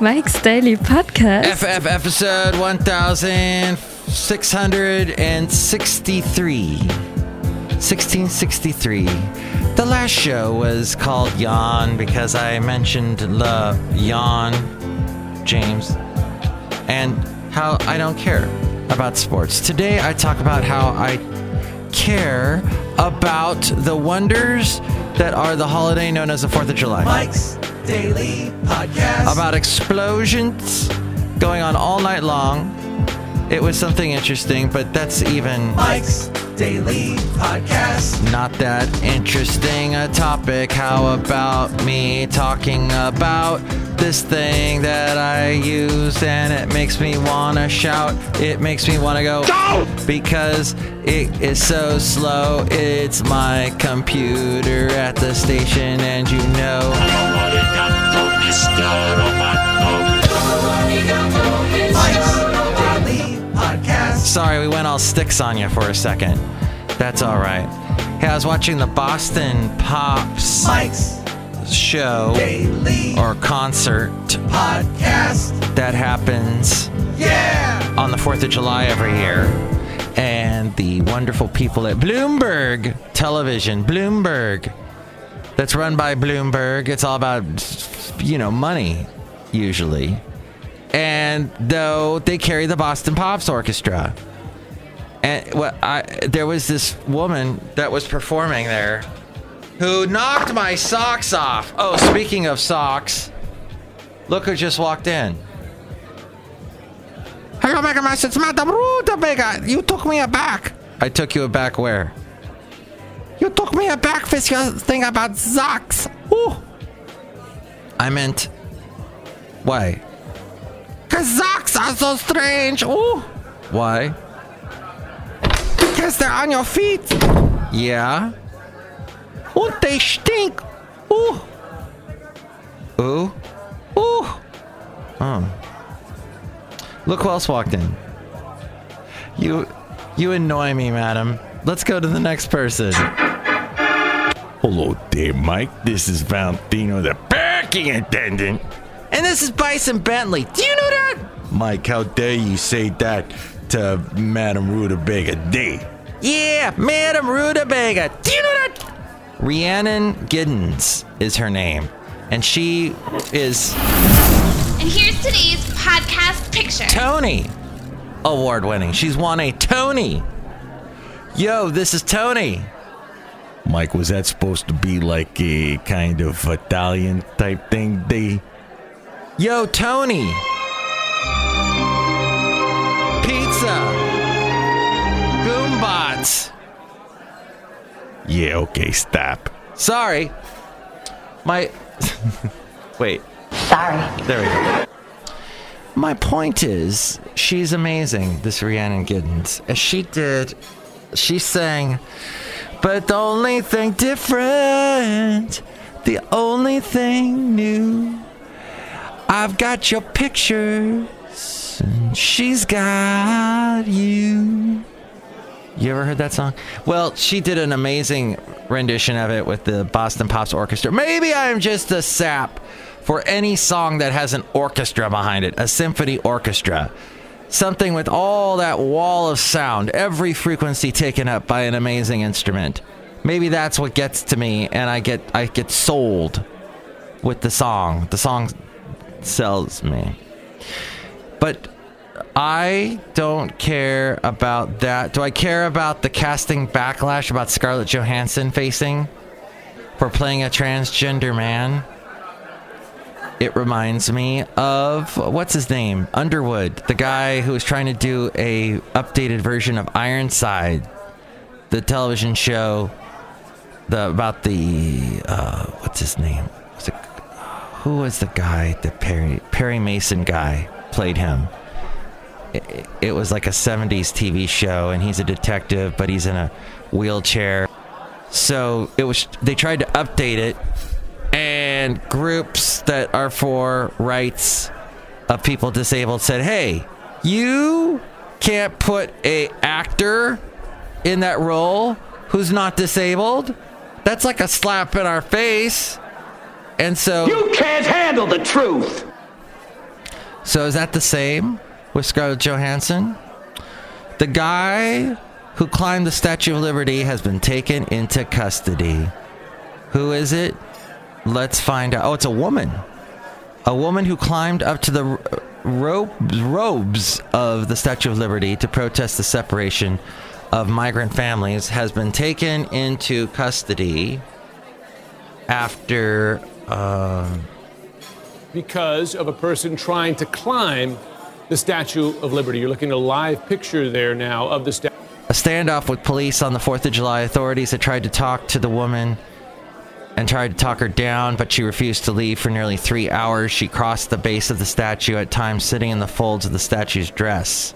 Mike's Daily Podcast. FF episode 1663. 1663. The last show was called Yawn because I mentioned the yawn, James, and how I don't care about sports. Today I talk about how I care about the wonders that are the holiday known as the 4th of July. Mike's Daily Podcast. about explosions going on all night long. It was something interesting, but that's even Mike's Daily Podcast. not that interesting a topic. How about me talking about this thing that I use and it makes me want to shout? It makes me want to go, Because it is so slow. It's my computer at the station, and you know. Mike's Daily Podcast. Sorry, we went all sticks on you for a second. That's all right. Hey, I was watching the Boston Pops Mike's show Daily or concert Podcast. that happens Yeah. on the 4th of July every year. And the wonderful people at Bloomberg Television, Bloomberg, that's run by Bloomberg. It's all about, you know, money, usually. And though they carry the Boston Pops Orchestra. And what I there was this woman that was performing there who knocked my socks off. Oh, speaking of socks, look who just walked in. Hello, Mega Master. It's Madame Rutabaga. You took me aback. I took you aback where? You took me aback with your thing about socks. Ooh. I meant. Why? Because socks are so strange. Ooh. Why? Because they're on your feet. Yeah. Und they stink. Ooh. Ooh. Ooh. Oh. Look who else walked in. You you annoy me, madam. Let's go to the next person. Hello there, Mike. This is Valentino, the parking attendant. And this is Bison Bentley. Do you know that? Mike, how dare you say that to Madame Rutabaga D? Yeah, Madam Rutabaga. Do you know that? Rhiannon Giddens is her name. And she is And here's today's podcast picture. Tony award winning. She's won a Tony. Yo, this is Tony. Mike, was that supposed to be like a kind of Italian type thing? They Yo, Tony. Pizza. Boombots. Yeah, okay, stop. Sorry. My. Wait. Sorry. There we go. My point is, she's amazing, this Rhiannon Giddens. As she did, she sang, but the only thing different, the only thing new, I've got your pictures, and she's got you. You ever heard that song? Well, she did an amazing rendition of it with the Boston Pops Orchestra. Maybe I'm just a sap for any song that has an orchestra behind it, a symphony orchestra. Something with all that wall of sound, every frequency taken up by an amazing instrument. Maybe that's what gets to me and I get I get sold with the song. The song sells me. But I don't care about that. Do I care about the casting backlash about Scarlett Johansson facing for playing a transgender man? It reminds me of what's his name? Underwood, the guy who was trying to do a updated version of Ironside, the television show the about the uh, what's his name? Was it, who was the guy that Perry Perry Mason guy played him? It, it was like a 70s TV show and he's a detective but he's in a wheelchair. So it was they tried to update it and groups that are for rights of people disabled said, "Hey, you can't put a actor in that role who's not disabled. That's like a slap in our face." And so You can't handle the truth. So is that the same with Scarlett Johansson? The guy who climbed the Statue of Liberty has been taken into custody. Who is it? Let's find out. Oh, it's a woman. A woman who climbed up to the robes, robes of the Statue of Liberty to protest the separation of migrant families has been taken into custody after. Uh, because of a person trying to climb the Statue of Liberty. You're looking at a live picture there now of the statue. a standoff with police on the 4th of July. Authorities had tried to talk to the woman and tried to talk her down, but she refused to leave for nearly three hours. She crossed the base of the statue, at times sitting in the folds of the statue's dress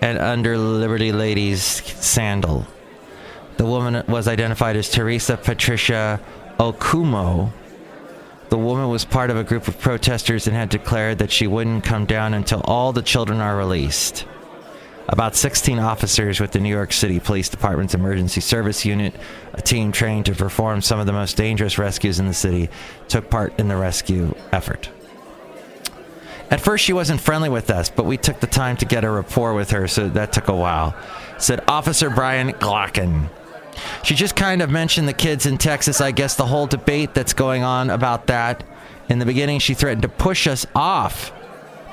and under Liberty Lady's sandal. The woman was identified as Teresa Patricia Okoumou. The woman was part of a group of protesters and had declared that she wouldn't come down until all the children are released. About 16 officers with the New York City Police Department's Emergency Service Unit, a team trained to perform some of the most dangerous rescues in the city, took part in the rescue effort. At first, she wasn't friendly with us, but we took the time to get a rapport with her, so that took a while, said Officer Brian Glacken. She just kind of mentioned the kids in Texas. I guess the whole debate that's going on about that. In the beginning, she threatened to push us off,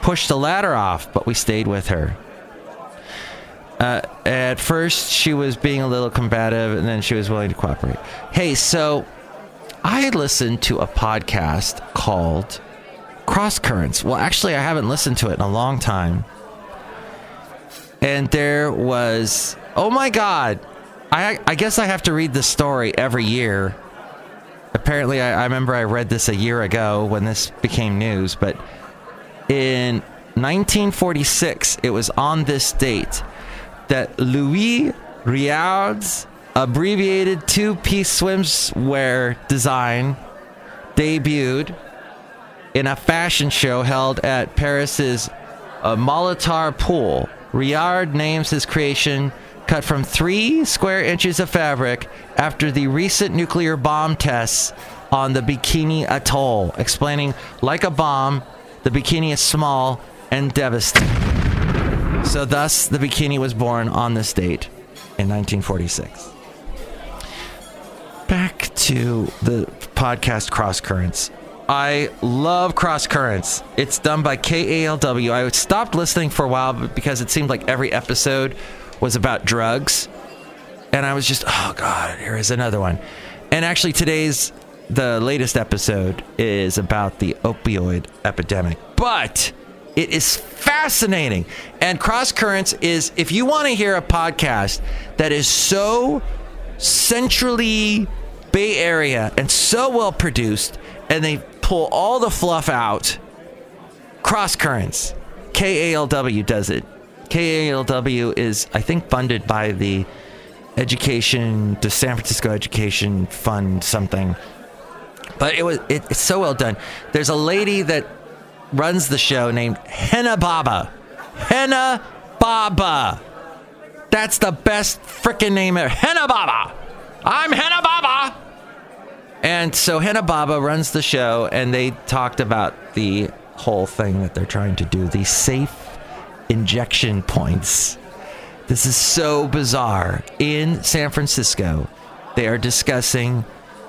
push the ladder off, but we stayed with her. Uh, at first, she was being a little combative, and then she was willing to cooperate. Hey, so I had listened to a podcast called Cross Currents. Well, actually, I haven't listened to it in a long time. And there was, oh my God, I, I guess I have to read the story every year. Apparently, I, I remember I read this a year ago when this became news, but in 1946, it was on this date that Louis Réard's abbreviated two piece swimwear design debuted in a fashion show held at Paris's uh, Molitor Pool. Réard names his creation cut from three square inches of fabric after the recent nuclear bomb tests on the Bikini Atoll, explaining, like a bomb, the bikini is small and devastating. So, thus, the bikini was born on this date in 1946. Back to the podcast Cross Currents. I love Cross Currents. It's done by KALW. I stopped listening for a while because it seemed like every episode was about drugs. And I was just, oh God, here is another one. And actually, today's, the latest episode is about the opioid epidemic. But it is fascinating. And Cross Currents is, if you want to hear a podcast that is so centrally Bay Area and so well produced, and they pull all the fluff out, Cross Currents, KALW does it. KALW is, I think, funded by the education, the San Francisco Education Fund, something. But it was it, it's so well done. There's a lady that runs the show named Hana Baba. Hana Baba. That's the best freaking name ever. Hana Baba. I'm Hana Baba. And so Hana Baba runs the show, and they talked about the whole thing that they're trying to do the safe injection points. This is so bizarre. In San Francisco, they are discussing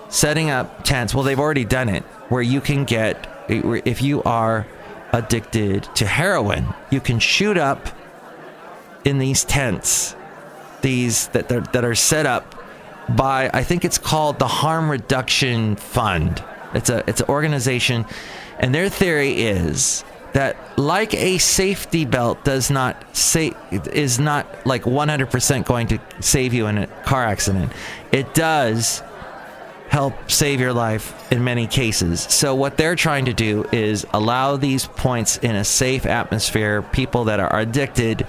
setting up tents. Well, they've already done it where you can get, if you are addicted to heroin, you can shoot up in these tents, these that, that, are set up by I think it's called the Harm Reduction Fund. It's a it's an organization, and their theory is that like a safety belt does not say is not like 100% going to save you in a car accident. It does help save your life in many cases. So what they're trying to do is allow these points in a safe atmosphere. People that are addicted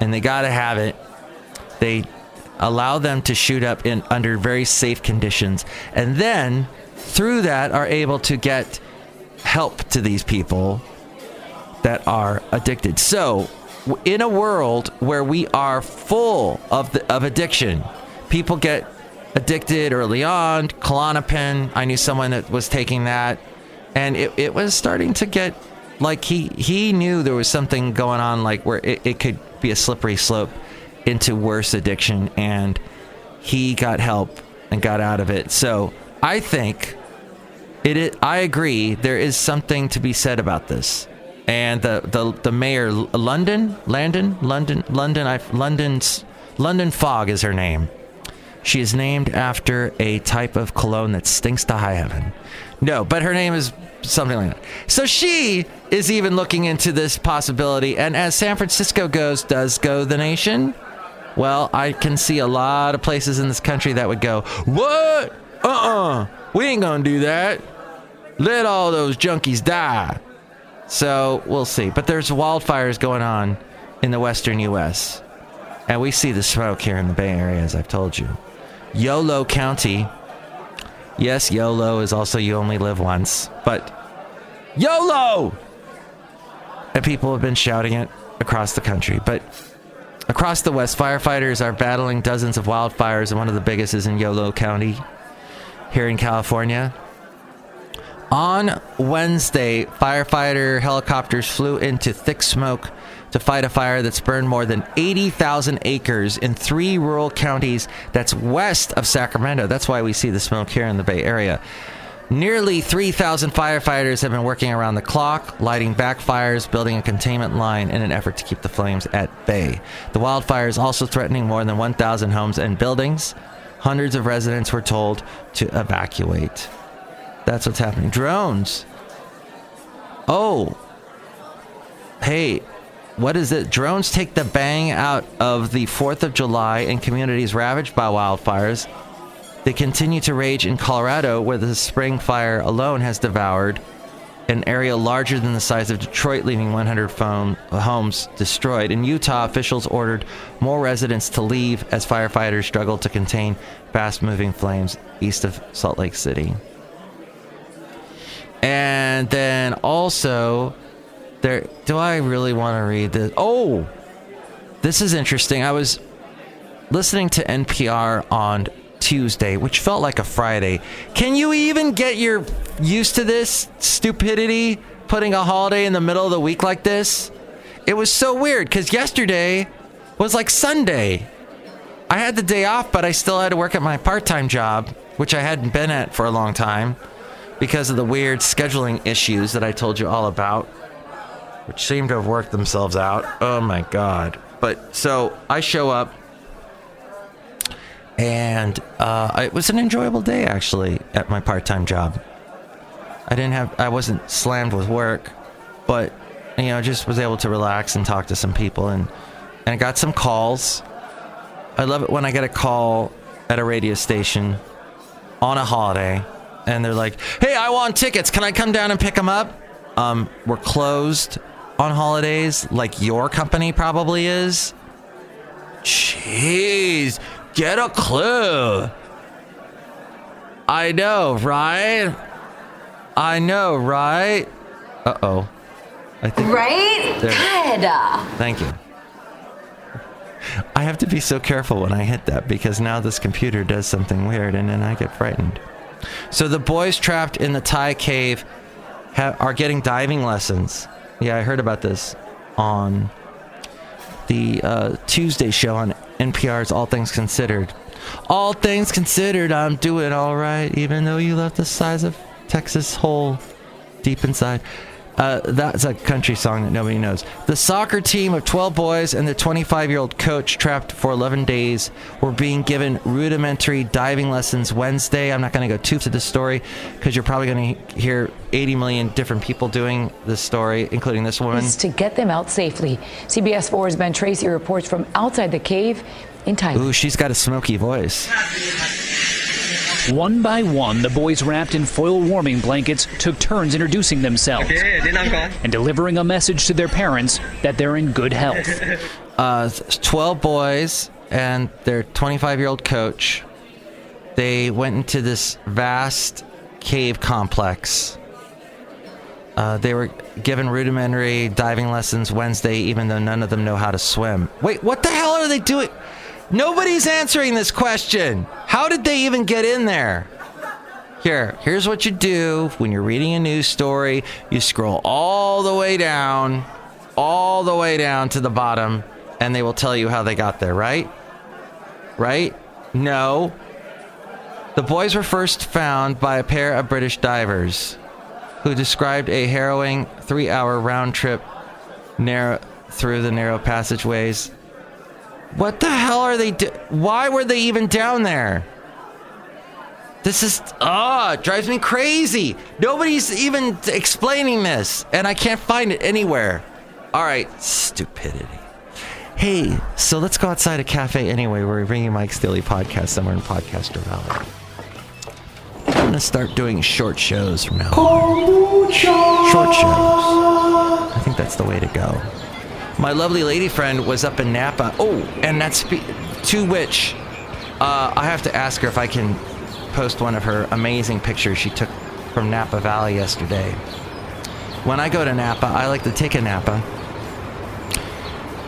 and they got to have it. They allow them to shoot up in under very safe conditions and then through that are able to get help to these people that are addicted. So, in a world where we are full of the, of addiction, people get addicted early on. Klonopin, I knew someone that was taking that, and it, it was starting to get like he he knew there was something going on, like where it, it could be a slippery slope into worse addiction, and he got help and got out of it. So I think it. Is, I agree. There is something to be said about this. And the the the mayor, London, Landon, London, London, I London's London Fog is her name. She is named after a type of cologne that stinks to high heaven. No, but her name is something like that. So she is even looking into this possibility. And as San Francisco goes, does go the nation? Well, I can see a lot of places in this country that would go, What? Uh uh We ain't gonna do that. Let all those junkies die. So we'll see. But there's wildfires going on in the western U.S. And we see the smoke here in the Bay Area, as I've told you. Yolo County. Yes, YOLO is also you only live once, but YOLO! And people have been shouting it across the country. But across the West, firefighters are battling dozens of wildfires, and one of the biggest is in Yolo County here in California. On Wednesday, firefighter helicopters flew into thick smoke to fight a fire that's burned more than 80,000 acres in three rural counties that's west of Sacramento. That's why we see the smoke here in the Bay Area. Nearly 3,000 firefighters have been working around the clock, lighting backfires, building a containment line in an effort to keep the flames at bay. The wildfire is also threatening more than 1,000 homes and buildings. Hundreds of residents were told to evacuate. That's what's happening. Drones. Oh. Hey, what is it? Drones take the bang out of the 4th of July in communities ravaged by wildfires. They continue to rage in Colorado, where the spring fire alone has devoured an area larger than the size of Detroit, leaving 100 phone, homes destroyed. In Utah, officials ordered more residents to leave as firefighters struggled to contain fast moving flames east of Salt Lake City. And then also, there. Do I really want to read this? Oh, this is interesting. I was listening to NPR on Tuesday, which felt like a Friday. Can you even get your used to this stupidity? Putting a holiday in the middle of the week like this? It was so weird because yesterday was like Sunday. I had the day off, but I still had to work at my part time job, which I hadn't been at for a long time because of the weird scheduling issues that I told you all about, which seem to have worked themselves out. Oh my God. But so I show up and uh, it was an enjoyable day actually at my part-time job. I didn't have, I wasn't slammed with work, but you know, just was able to relax and talk to some people, and and I got some calls. I love it when I get a call at a radio station on a holiday, and they're like, "Hey, I want tickets. Can I come down and pick them up?" Um, we're closed on holidays, like your company probably is. Jeez, get a clue. I know, right? I know, right? Uh oh. I think. Right? There. Good. Thank you. I have to be so careful when I hit that because now this computer does something weird and then I get frightened. So the boys trapped in the Thai cave ha- are getting diving lessons. Yeah, I heard about this on the uh, Tuesday show on NPR's All Things Considered. All things considered, I'm doing all right, even though you left the size of Texas hole deep inside. Uh, that's a country song that nobody knows. The soccer team of 12 boys and their 25 year old coach, trapped for 11 days, were being given rudimentary diving lessons Wednesday. I'm not going to go too to the story because you're probably going to hear 80 million different people doing this story, including this woman. to get them out safely. CBS 4's Ben Tracy reports from outside the cave in Thailand. Ooh, she's got a smoky voice. One by one, the boys wrapped in foil warming blankets took turns introducing themselves and delivering a message to their parents that they're in good health. uh, 12 boys and their 25 year old coach. They went into this vast cave complex. Uh, they were given rudimentary diving lessons Wednesday, even though none of them know how to swim. Wait, what the hell are they doing? Nobody's answering this question. How did they even get in there? Here, here's what you do when you're reading a news story. You scroll all the way down, all the way down to the bottom, and they will tell you how they got there, right? Right? No. The boys were first found by a pair of British divers who described a harrowing three hour round trip narrow, through the narrow passageways. What the hell are they do- Why were they even down there? This is ah, drives me crazy. Nobody's even explaining this, and I can't find it anywhere. All right, stupidity. Hey, so let's go outside a cafe anyway. We're bringing Mike's Daily Podcast somewhere in Podcaster Valley. I'm gonna start doing short shows from now on. Short shows. I think that's the way to go. My lovely lady friend was up in Napa. Oh, and that's to which uh, I have to ask her if I can post one of her amazing pictures she took from Napa Valley yesterday. When I go to Napa, I like to take a Napa.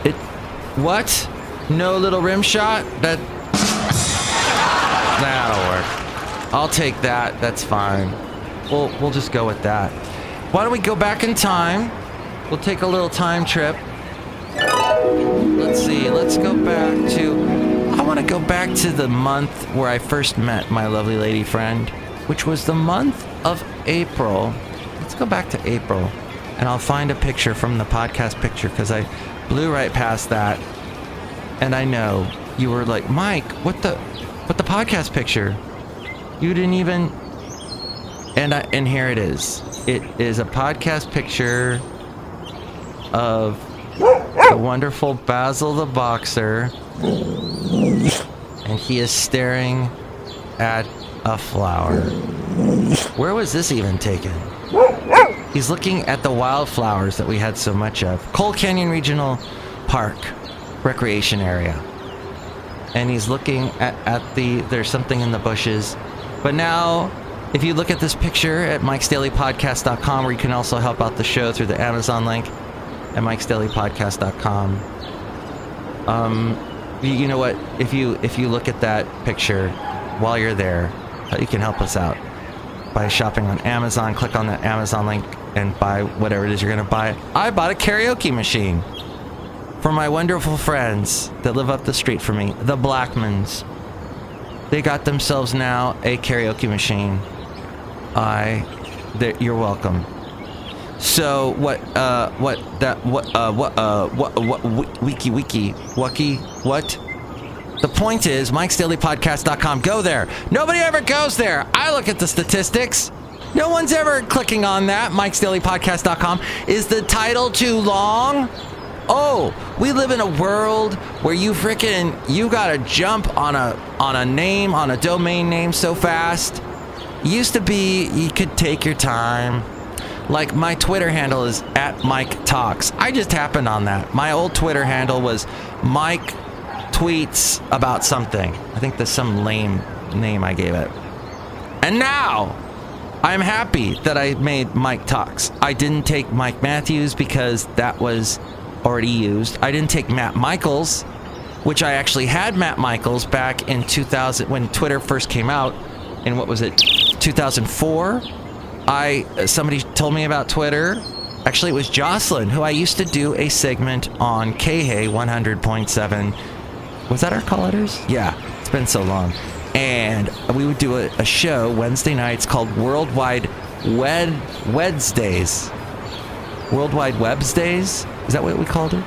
It what? No little rim shot? That that'll work. I'll take that. That's fine. We'll we'll just go with that. Why don't we go back in time? We'll take a little time trip. Let's see. Let's go back to. I want to go back to the month where I first met my lovely lady friend, which was the month of April. Let's go back to April, and I'll find a picture from the podcast picture because I blew right past that, and I know you were like, Mike, what the, what the podcast picture? You didn't even. And I, and here it is. It is a podcast picture of the wonderful Basil the boxer, and he is staring at a flower. Where was this even taken? He's looking at the wildflowers that we had so much of. Cull Canyon Regional Park recreation area. And he's looking at, at the there's something in the bushes. But now if you look at this picture at mikesdailypodcast.com where you can also help out the show through the Amazon link at mikesdailypodcast.com. Um you, you know what? If you if you look at that picture while you're there, uh, you can help us out by shopping on Amazon. Click on that Amazon link and buy whatever it is you're going to buy. I bought a karaoke machine for my wonderful friends that live up the street from me, the Blackmans. They got themselves now a karaoke machine. I, you're welcome. So what? Uh, what that? What? Uh, what? Uh, what? What? Wiki, wiki, wiki, what? The point is, Mike'sDailyPodcast.com. Go there. Nobody ever goes there. I look at the statistics. No one's ever clicking on that. Mike'sDailyPodcast.com. Is the title too long? Oh, we live in a world where you frickin' you gotta jump on a on a name on a domain name so fast. Used to be you could take your time. Like my Twitter handle is at Mike Talks. I just happened on that. My old Twitter handle was Mike tweets about something. I think there's some lame name I gave it. And now I'm happy that I made Mike Talks. I didn't take Mike Matthews because that was already used. I didn't take Matt Michaels, which I actually had Matt Michaels back in 2000 when Twitter first came out. In what was it, 2004? I uh, somebody told me about Twitter. Actually, it was Jocelyn who I used to do a segment on KHA 100.7 was that our call letters? Yeah, it's been so long. And we would do a, a show Wednesday nights called Worldwide Wed Wednesdays. Worldwide Webs Days? Is that what we called it?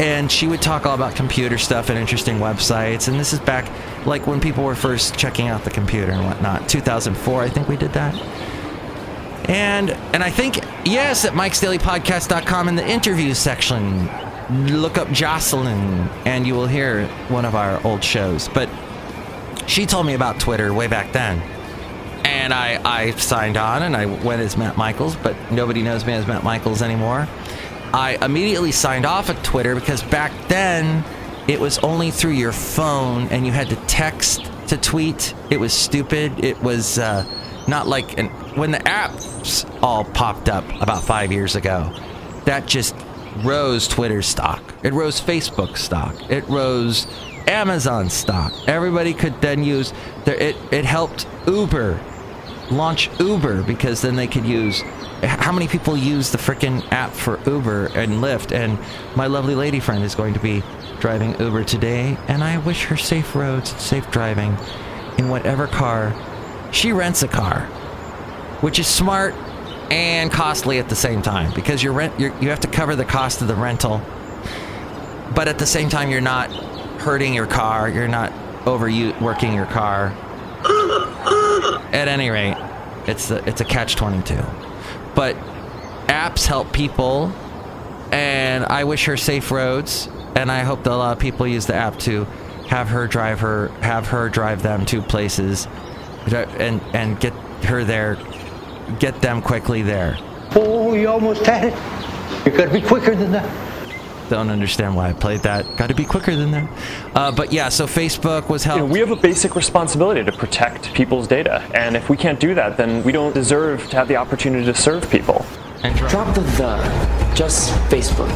And she would talk all about computer stuff and interesting websites. And this is back like when people were first checking out the computer and whatnot. 2004, I think we did that. And and I think yes, at mikesdailypodcast.com in the interview section, look up Jocelyn and you will hear one of our old shows. But she told me about Twitter way back then. And I, I signed on and I went as Matt Michaels, but nobody knows me as Matt Michaels anymore. I immediately signed off of Twitter because back then it was only through your phone and you had to text to tweet. It was stupid. It was uh, not like an, when the apps all popped up about five years ago. That just rose Twitter's stock. It rose Facebook stock. It rose Amazon stock. Everybody could then use their, it. It helped Uber launch Uber because then they could use. How many people use the frickin' app for Uber and Lyft? And my lovely lady friend is going to be driving Uber today, and I wish her safe roads safe driving in whatever car she rents a car, which is smart and costly at the same time because you're rent you're, you have to cover the cost of the rental, but at the same time you're not hurting your car, you're not overworking your car. At any rate, it's a, it's a catch 22. But apps help people, and I wish her safe roads, and I hope that a lot of people use the app to have her drive her have her drive them to places, and and get her there, get them quickly there. Oh, you almost had it. You gotta be quicker than that. Don't understand why I played that. Got to be quicker than that. Uh, but yeah, so Facebook was You know, helped. we have a basic responsibility to protect people's data, and if we can't do that, then we don't deserve to have the opportunity to serve people. and dri- Drop the the. Just Facebook.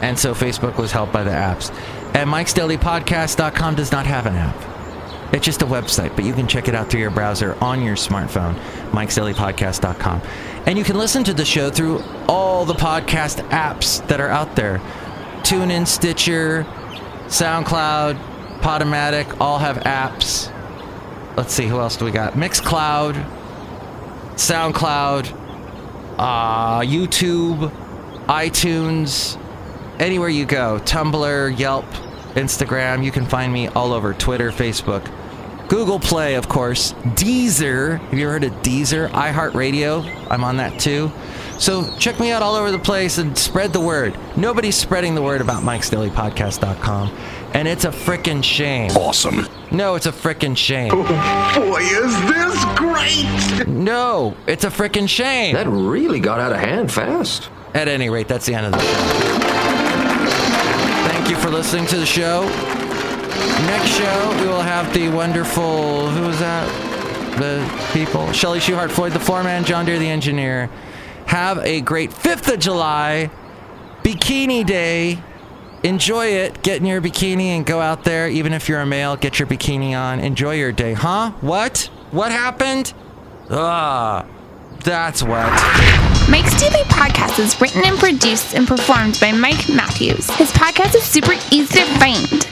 And so Facebook was helped by the apps. And Mike's Daily Podcast.com does not have an app. It's just a website, but you can check it out through your browser on your smartphone, Mike's Daily Podcast.com. And you can listen to the show through all the podcast apps that are out there. TuneIn, Stitcher, SoundCloud, Podomatic, all have apps. Let's see, who else do we got? Mixcloud, SoundCloud, uh, YouTube, iTunes, anywhere you go, Tumblr, Yelp, Instagram, you can find me all over Twitter, Facebook, Google Play, of course, Deezer. Have you ever heard of Deezer? iHeartRadio, I'm on that too. So check me out all over the place and spread the word. Nobody's spreading the word about Mike's Daily Podcast.com, and it's a frickin' shame. Awesome. No, it's a frickin' shame. Oh, boy, is this great! No, it's a frickin' shame. That really got out of hand fast. At any rate, that's the end of the show. Thank you for listening to the show. Next show, we will have the wonderful, who was that? The people. Shelly Shuhart, Floyd the Foreman, John Deere the Engineer. Have a great 5th of July, Bikini Day. Enjoy it. Get in your bikini and go out there. Even if you're a male, get your bikini on. Enjoy your day. Huh? What? What happened? Ah, that's what. Mike's Daily Podcast is written and produced and performed by Mike Matthews. His podcast is super easy to find.